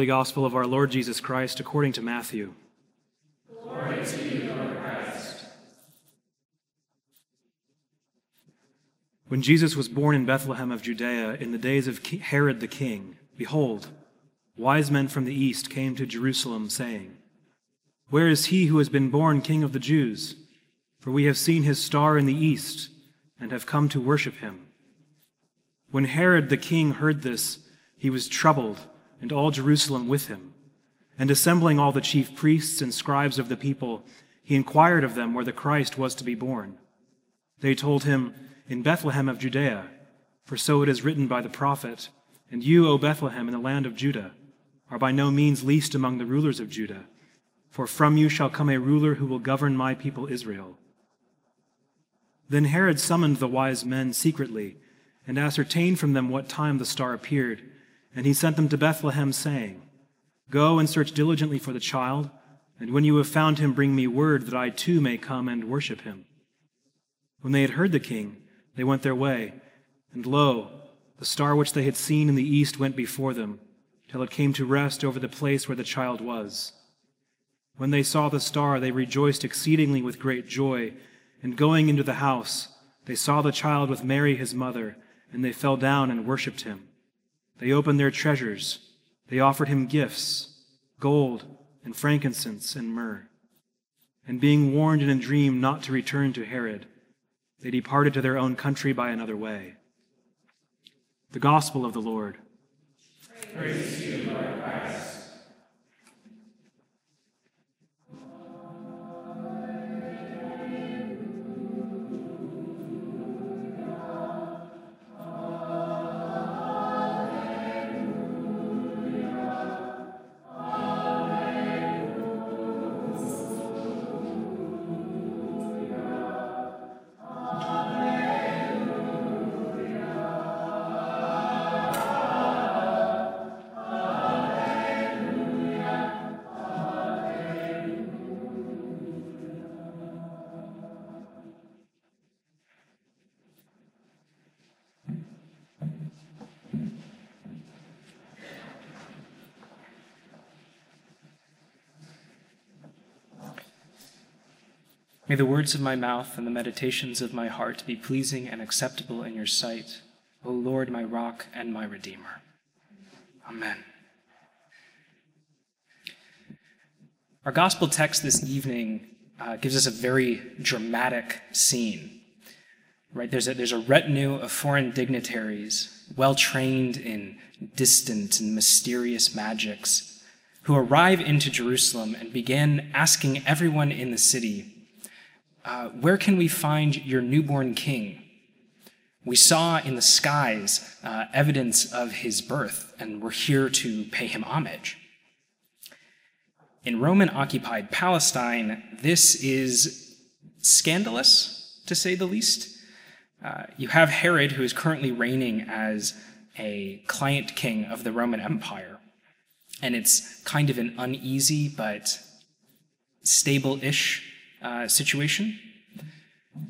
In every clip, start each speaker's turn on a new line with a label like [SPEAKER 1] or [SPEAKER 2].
[SPEAKER 1] Holy Gospel of our Lord Jesus Christ according to Matthew.
[SPEAKER 2] Glory to you, Lord Christ.
[SPEAKER 1] When Jesus was born in Bethlehem of Judea in the days of Herod the king, behold, wise men from the east came to Jerusalem, saying, Where is he who has been born King of the Jews? For we have seen his star in the east and have come to worship him. When Herod the king heard this, he was troubled, and all Jerusalem with him. And assembling all the chief priests and scribes of the people, he inquired of them where the Christ was to be born. They told him, In Bethlehem of Judea, for so it is written by the prophet, And you, O Bethlehem, in the land of Judah, are by no means least among the rulers of Judah, for from you shall come a ruler who will govern my people Israel. Then Herod summoned the wise men secretly and ascertained from them what time the star appeared. And he sent them to Bethlehem, saying, Go and search diligently for the child, and when you have found him, bring me word that I too may come and worship him. When they had heard the king, they went their way, and lo, the star which they had seen in the east went before them, till it came to rest over the place where the child was. When they saw the star, they rejoiced exceedingly with great joy. And going into the house, they saw the child with Mary his mother, and they fell down and worshipped him. They opened their treasures. They offered him gifts gold and frankincense and myrrh. And being warned in a dream not to return to Herod, they departed to their own country by another way. The Gospel of the Lord.
[SPEAKER 2] Praise you, Lord
[SPEAKER 3] May the words of my mouth and the meditations of my heart be pleasing and acceptable in your sight, O Lord, my rock and my redeemer. Amen. Our gospel text this evening uh, gives us a very dramatic scene. Right? There's a, there's a retinue of foreign dignitaries, well trained in distant and mysterious magics, who arrive into Jerusalem and begin asking everyone in the city uh, Where can we find your newborn king? We saw in the skies uh, evidence of his birth, and we're here to pay him homage. In Roman occupied Palestine, this is scandalous, to say the least. Uh, you have Herod, who is currently reigning as a client king of the Roman Empire. And it's kind of an uneasy but stable ish uh, situation.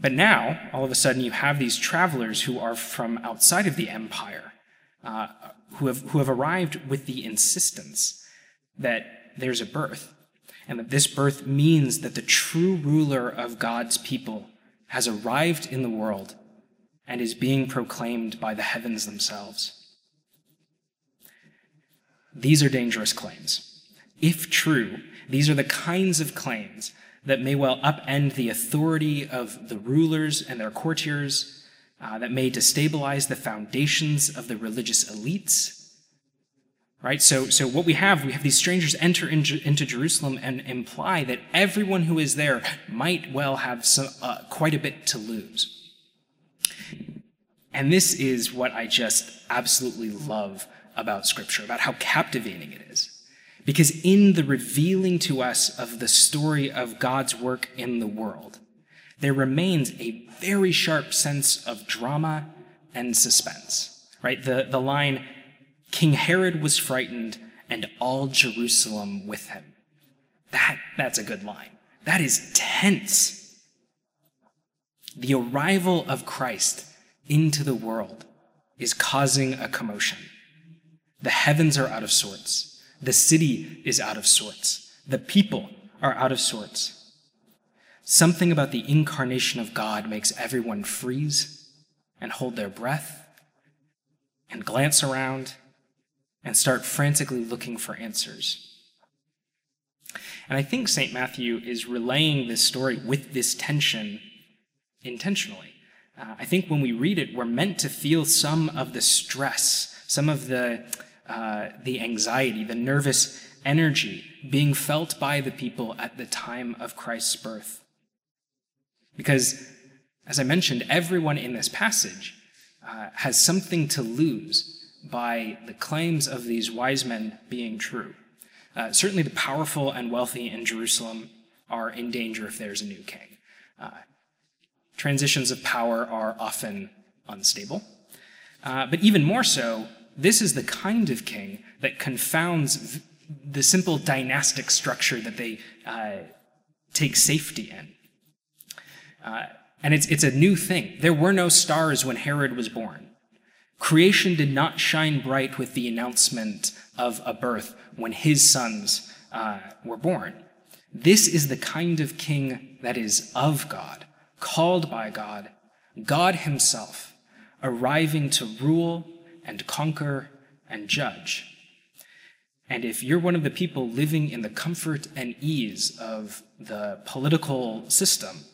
[SPEAKER 3] But now, all of a sudden, you have these travelers who are from outside of the empire, uh, who, have, who have arrived with the insistence that there's a birth, and that this birth means that the true ruler of God's people has arrived in the world and is being proclaimed by the heavens themselves. These are dangerous claims. If true, these are the kinds of claims that may well upend the authority of the rulers and their courtiers, uh, that may destabilize the foundations of the religious elites. Right? So, so what we have, we have these strangers enter into, into Jerusalem and imply that everyone who is there might well have some, uh, quite a bit to lose. And this is what I just absolutely love about Scripture, about how captivating it is. Because in the revealing to us of the story of God's work in the world, there remains a very sharp sense of drama and suspense. Right? The, the line, King Herod was frightened and all Jerusalem with him. That, that's a good line. That is tense. The arrival of Christ into the world is causing a commotion. The heavens are out of sorts. The city is out of sorts. The people are out of sorts. Something about the incarnation of God makes everyone freeze and hold their breath and glance around and start frantically looking for answers. And I think St. Matthew is relaying this story with this tension intentionally. Uh, I think when we read it, we're meant to feel some of the stress, some of the, uh, the anxiety, the nervous energy being felt by the people at the time of Christ's birth. Because, as I mentioned, everyone in this passage uh, has something to lose by the claims of these wise men being true. Uh, certainly, the powerful and wealthy in Jerusalem are in danger if there's a new king. Uh, transitions of power are often unstable. Uh, but even more so, this is the kind of king that confounds the simple dynastic structure that they uh, take safety in. Uh, and it's, it's a new thing. There were no stars when Herod was born. Creation did not shine bright with the announcement of a birth when his sons uh, were born. This is the kind of king that is of God, called by God, God Himself, arriving to rule and conquer and judge. And if you're one of the people living in the comfort and ease of the political system,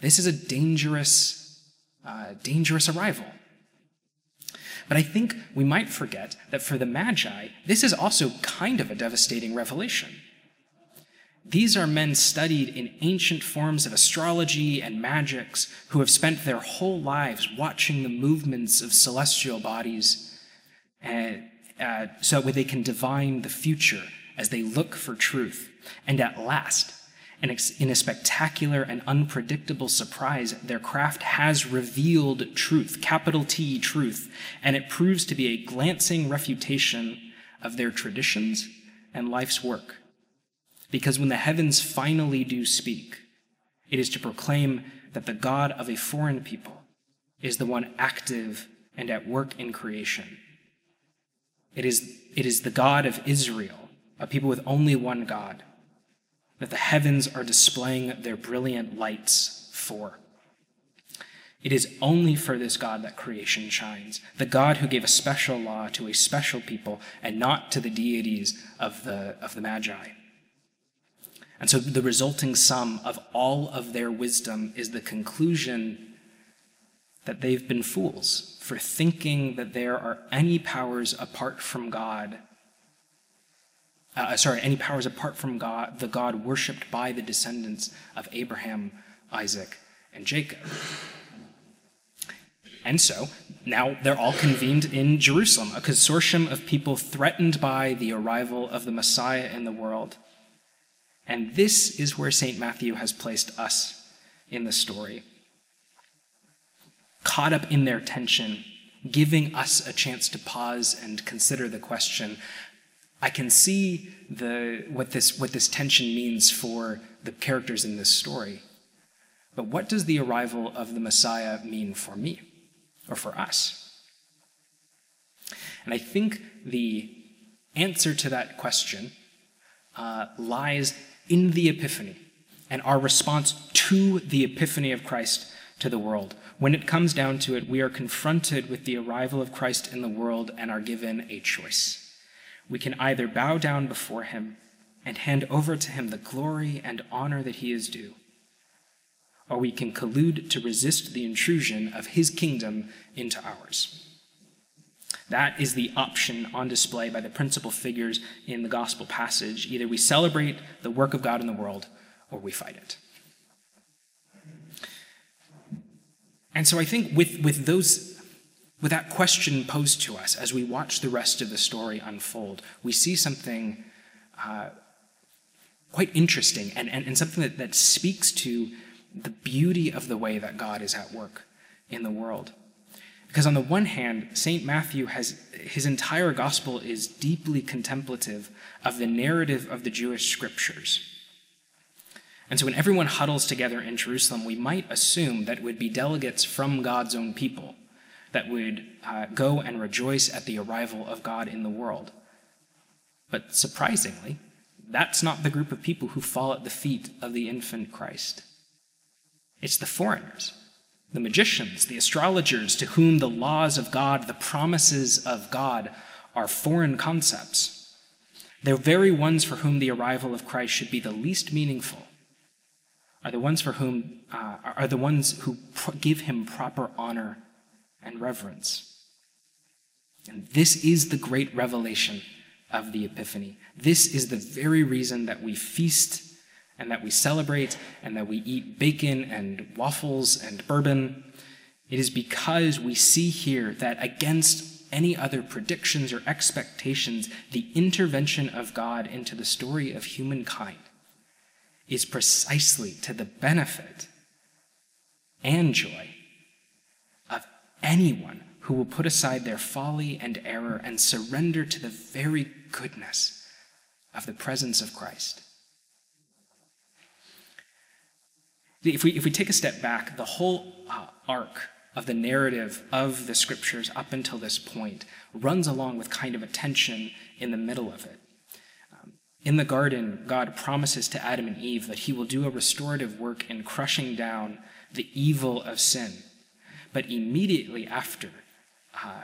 [SPEAKER 3] this is a dangerous, uh, dangerous arrival. But I think we might forget that for the Magi, this is also kind of a devastating revelation. These are men studied in ancient forms of astrology and magics who have spent their whole lives watching the movements of celestial bodies uh, uh, so that they can divine the future as they look for truth. And at last, in a spectacular and unpredictable surprise, their craft has revealed truth, capital T truth, and it proves to be a glancing refutation of their traditions and life's work. Because when the heavens finally do speak, it is to proclaim that the God of a foreign people is the one active and at work in creation. It is, it is the God of Israel, a people with only one God that the heavens are displaying their brilliant lights for. It is only for this God that creation shines, the God who gave a special law to a special people and not to the deities of the, of the Magi. And so the resulting sum of all of their wisdom is the conclusion that they've been fools for thinking that there are any powers apart from God uh, sorry, any powers apart from God, the God worshipped by the descendants of Abraham, Isaac, and Jacob. And so now they're all convened in Jerusalem, a consortium of people threatened by the arrival of the Messiah in the world. And this is where St. Matthew has placed us in the story. Caught up in their tension, giving us a chance to pause and consider the question I can see the, what, this, what this tension means for the characters in this story. But what does the arrival of the Messiah mean for me or for us? And I think the answer to that question uh, lies in the Epiphany and our response to the Epiphany of Christ to the world. When it comes down to it, we are confronted with the arrival of Christ in the world and are given a choice we can either bow down before him and hand over to him the glory and honor that he is due, or we can collude to resist the intrusion of his kingdom into ours. That is the option on display by the principal figures in the gospel passage. Either we celebrate the work of God in the world or we fight it. And so I think with, with those with that question posed to us as we watch the rest of the story unfold, we see something uh, quite interesting and, and, and something that, that speaks to the beauty of the way that God is at work in the world. Because on the one hand, St. Matthew has his entire gospel is deeply contemplative of the narrative of the Jewish scriptures. And so when everyone huddles together in Jerusalem, we might assume that it would be delegates from God's own people that would uh, go and rejoice at the arrival of God in the world. But surprisingly, that's not the group of people who fall at the feet of the infant Christ. It's the foreigners, the magicians, the astrologers, to whom the laws of God, the promises of God, are foreign concepts. They're very ones for whom the arrival of Christ should be the least meaningful, are the ones for whom uh, are the ones who give him proper honor and reverence. And this is the great revelation of the Epiphany. This is the very reason that we feast and that we celebrate and that we eat bacon and waffles and bourbon. It is because we see here that against any other predictions or expectations, the intervention of God into the story of humankind is precisely to the benefit and joy of anyone who will put aside their folly and error and surrender to the very goodness of the presence of Christ. If we, if we take a step back, the whole uh, arc of the narrative of the scriptures up until this point runs along with kind of a tension in the middle of it. In the garden, God promises to Adam and Eve that he will do a restorative work in crushing down the evil of sin. But immediately after, uh,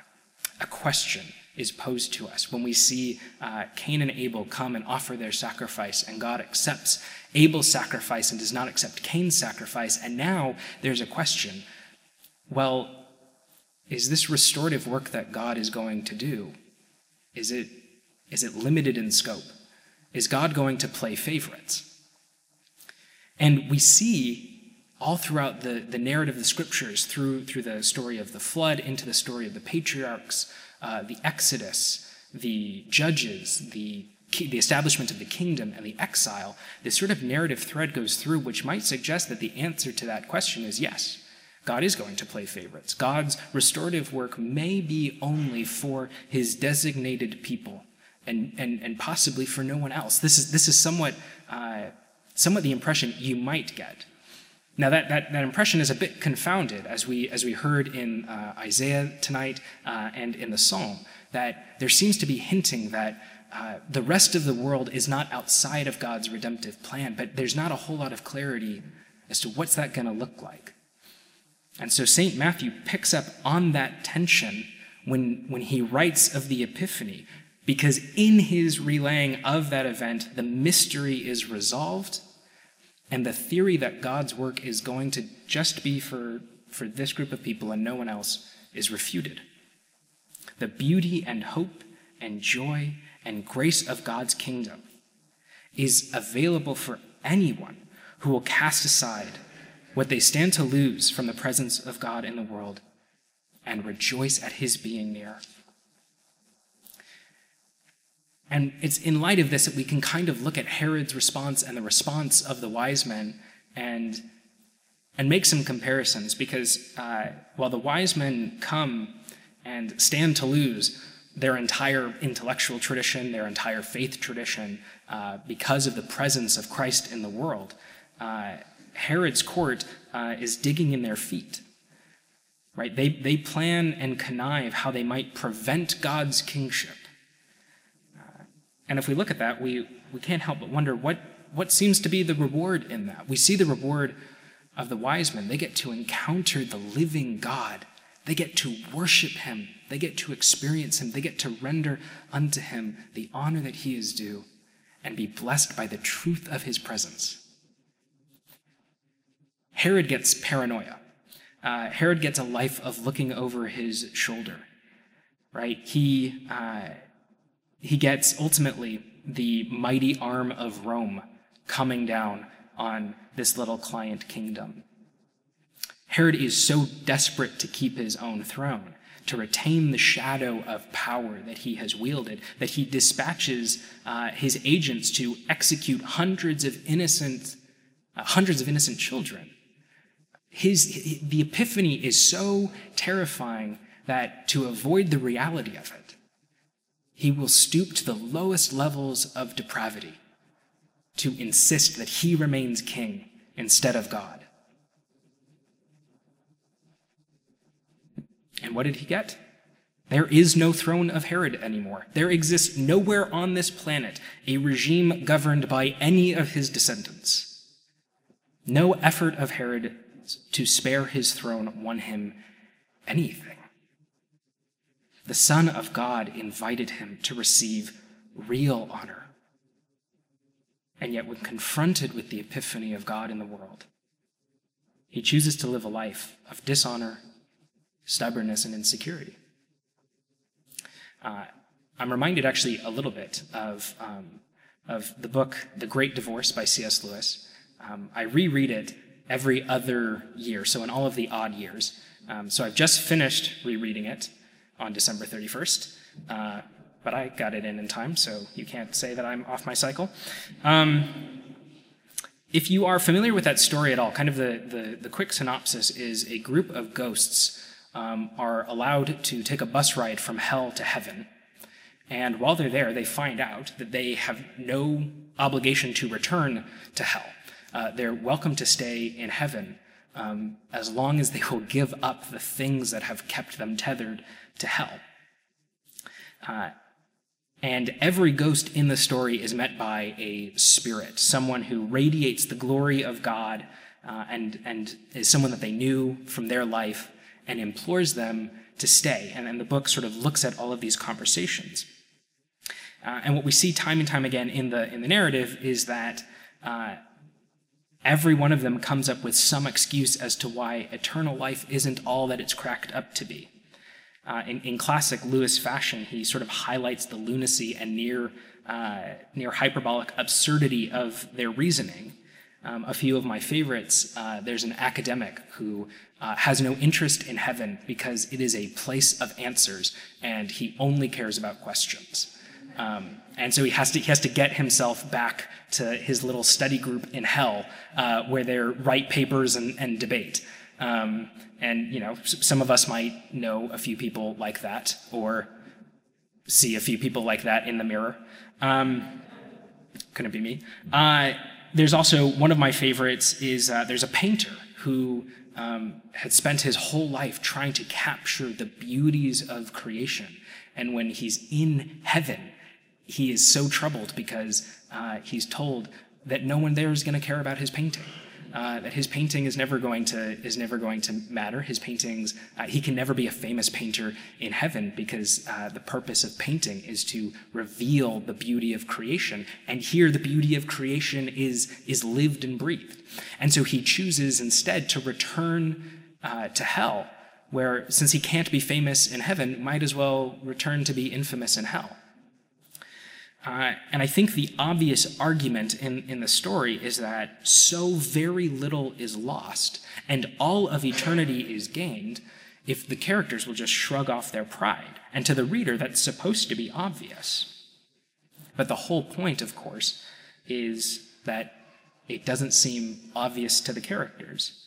[SPEAKER 3] a question is posed to us when we see uh, Cain and Abel come and offer their sacrifice, and God accepts Abel's sacrifice and does not accept Cain's sacrifice. And now there's a question well, is this restorative work that God is going to do? Is it, is it limited in scope? Is God going to play favorites? And we see all throughout the, the narrative of the scriptures, through, through the story of the flood, into the story of the patriarchs, uh, the Exodus, the judges, the, the establishment of the kingdom, and the exile, this sort of narrative thread goes through, which might suggest that the answer to that question is yes. God is going to play favorites. God's restorative work may be only for his designated people and, and, and possibly for no one else. This is, this is somewhat, uh, somewhat the impression you might get. Now, that, that, that impression is a bit confounded, as we, as we heard in uh, Isaiah tonight uh, and in the Psalm, that there seems to be hinting that uh, the rest of the world is not outside of God's redemptive plan, but there's not a whole lot of clarity as to what's that going to look like. And so St. Matthew picks up on that tension when, when he writes of the Epiphany, because in his relaying of that event, the mystery is resolved and the theory that God's work is going to just be for, for this group of people and no one else is refuted. The beauty and hope and joy and grace of God's kingdom is available for anyone who will cast aside what they stand to lose from the presence of God in the world and rejoice at his being near. And it's in light of this that we can kind of look at Herod's response and the response of the wise men and, and make some comparisons because uh, while the wise men come and stand to lose their entire intellectual tradition, their entire faith tradition, uh, because of the presence of Christ in the world, uh, Herod's court uh, is digging in their feet. Right? They, they plan and connive how they might prevent God's kingship and if we look at that, we, we can't help but wonder what, what seems to be the reward in that. We see the reward of the wise men. They get to encounter the living God, they get to worship him, they get to experience him, they get to render unto him the honor that he is due, and be blessed by the truth of his presence. Herod gets paranoia. Uh, Herod gets a life of looking over his shoulder, right? He, uh, he gets ultimately the mighty arm of Rome coming down on this little client kingdom. Herod is so desperate to keep his own throne, to retain the shadow of power that he has wielded, that he dispatches uh, his agents to execute hundreds of innocent, uh, hundreds of innocent children. His, the epiphany is so terrifying that to avoid the reality of it, he will stoop to the lowest levels of depravity to insist that he remains king instead of God. And what did he get? There is no throne of Herod anymore. There exists nowhere on this planet a regime governed by any of his descendants. No effort of Herod to spare his throne won him anything. The Son of God invited him to receive real honor. And yet, when confronted with the epiphany of God in the world, he chooses to live a life of dishonor, stubbornness, and insecurity. Uh, I'm reminded actually a little bit of, um, of the book The Great Divorce by C.S. Lewis. Um, I reread it every other year, so in all of the odd years. Um, so I've just finished rereading it on December 31st, uh, but I got it in in time, so you can't say that I'm off my cycle. Um, if you are familiar with that story at all, kind of the, the, the quick synopsis is a group of ghosts um, are allowed to take a bus ride from hell to heaven. And while they're there, they find out that they have no obligation to return to hell. Uh, they're welcome to stay in heaven um, as long as they will give up the things that have kept them tethered to hell. Uh, and every ghost in the story is met by a spirit, someone who radiates the glory of God uh, and, and is someone that they knew from their life and implores them to stay. And then the book sort of looks at all of these conversations. Uh, and what we see time and time again in the, in the narrative is that uh, every one of them comes up with some excuse as to why eternal life isn't all that it's cracked up to be. Uh, in, in, classic Lewis fashion, he sort of highlights the lunacy and near, uh, near hyperbolic absurdity of their reasoning. Um, a few of my favorites uh, there's an academic who uh, has no interest in heaven because it is a place of answers and he only cares about questions. Um, and so he has to he has to get himself back to his little study group in hell uh, where they write papers and, and debate. Um, and you know, some of us might know a few people like that, or see a few people like that in the mirror. Um, couldn't be me. Uh, there's also one of my favorites is uh, there's a painter who um, had spent his whole life trying to capture the beauties of creation. And when he's in heaven, he is so troubled because uh, he's told that no one there is going to care about his painting. Uh, that his painting is never going to is never going to matter. His paintings, uh, he can never be a famous painter in heaven because uh, the purpose of painting is to reveal the beauty of creation, and here the beauty of creation is is lived and breathed. And so he chooses instead to return uh, to hell, where since he can't be famous in heaven, might as well return to be infamous in hell. Uh, and I think the obvious argument in, in the story is that so very little is lost and all of eternity is gained if the characters will just shrug off their pride. And to the reader, that's supposed to be obvious. But the whole point, of course, is that it doesn't seem obvious to the characters.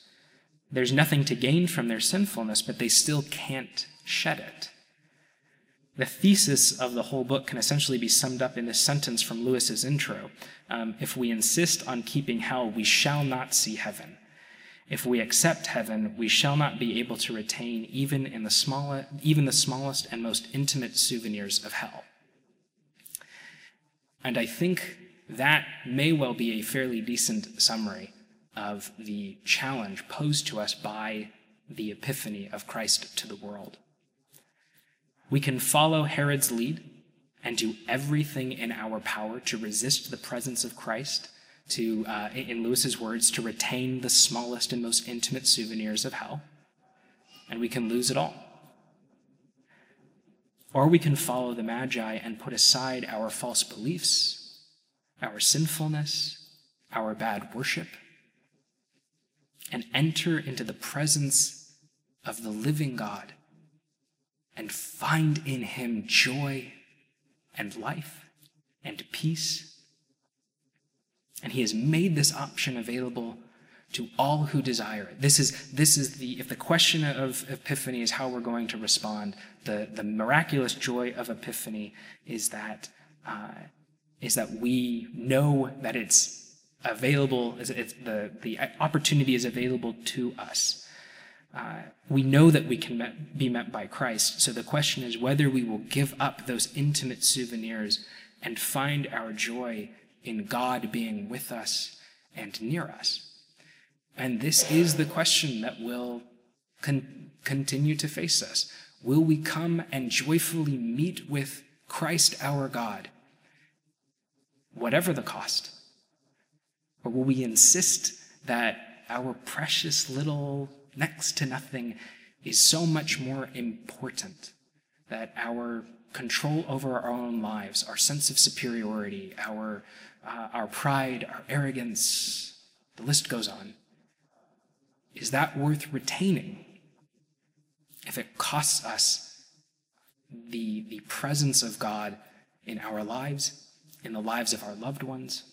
[SPEAKER 3] There's nothing to gain from their sinfulness, but they still can't shed it. The thesis of the whole book can essentially be summed up in this sentence from Lewis's intro. Um, if we insist on keeping hell, we shall not see heaven. If we accept heaven, we shall not be able to retain even in the smallest, even the smallest and most intimate souvenirs of hell. And I think that may well be a fairly decent summary of the challenge posed to us by the epiphany of Christ to the world. We can follow Herod's lead and do everything in our power to resist the presence of Christ, to, uh, in Lewis's words, to retain the smallest and most intimate souvenirs of hell, and we can lose it all. Or we can follow the Magi and put aside our false beliefs, our sinfulness, our bad worship, and enter into the presence of the living God and find in him joy and life and peace. And he has made this option available to all who desire it. This is, this is the, if the question of Epiphany is how we're going to respond, the, the miraculous joy of Epiphany is that, uh, is that we know that it's available, it's, the, the opportunity is available to us. Uh, we know that we can met, be met by Christ. So the question is whether we will give up those intimate souvenirs and find our joy in God being with us and near us. And this is the question that will con- continue to face us. Will we come and joyfully meet with Christ our God, whatever the cost? Or will we insist that our precious little next to nothing is so much more important that our control over our own lives, our sense of superiority, our, uh, our pride, our arrogance, the list goes on. Is that worth retaining if it costs us the, the presence of God in our lives, in the lives of our loved ones?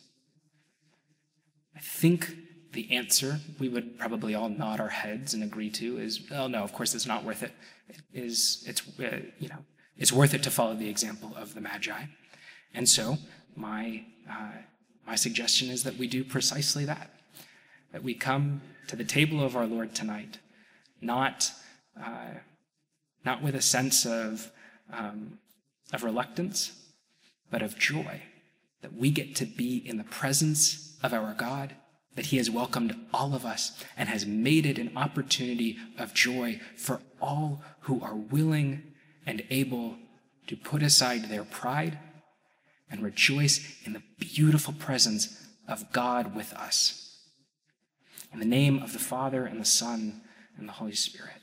[SPEAKER 3] I think the answer we would probably all nod our heads and agree to is, oh no, of course it's not worth it. It is it's uh, you know it's worth it to follow the example of the Magi, and so my uh, my suggestion is that we do precisely that. That we come to the table of our Lord tonight, not uh, not with a sense of um, of reluctance, but of joy that we get to be in the presence of our God that he has welcomed all of us and has made it an opportunity of joy for all who are willing and able to put aside their pride and rejoice in the beautiful presence of God with us. In the name of the Father and the Son and the Holy Spirit.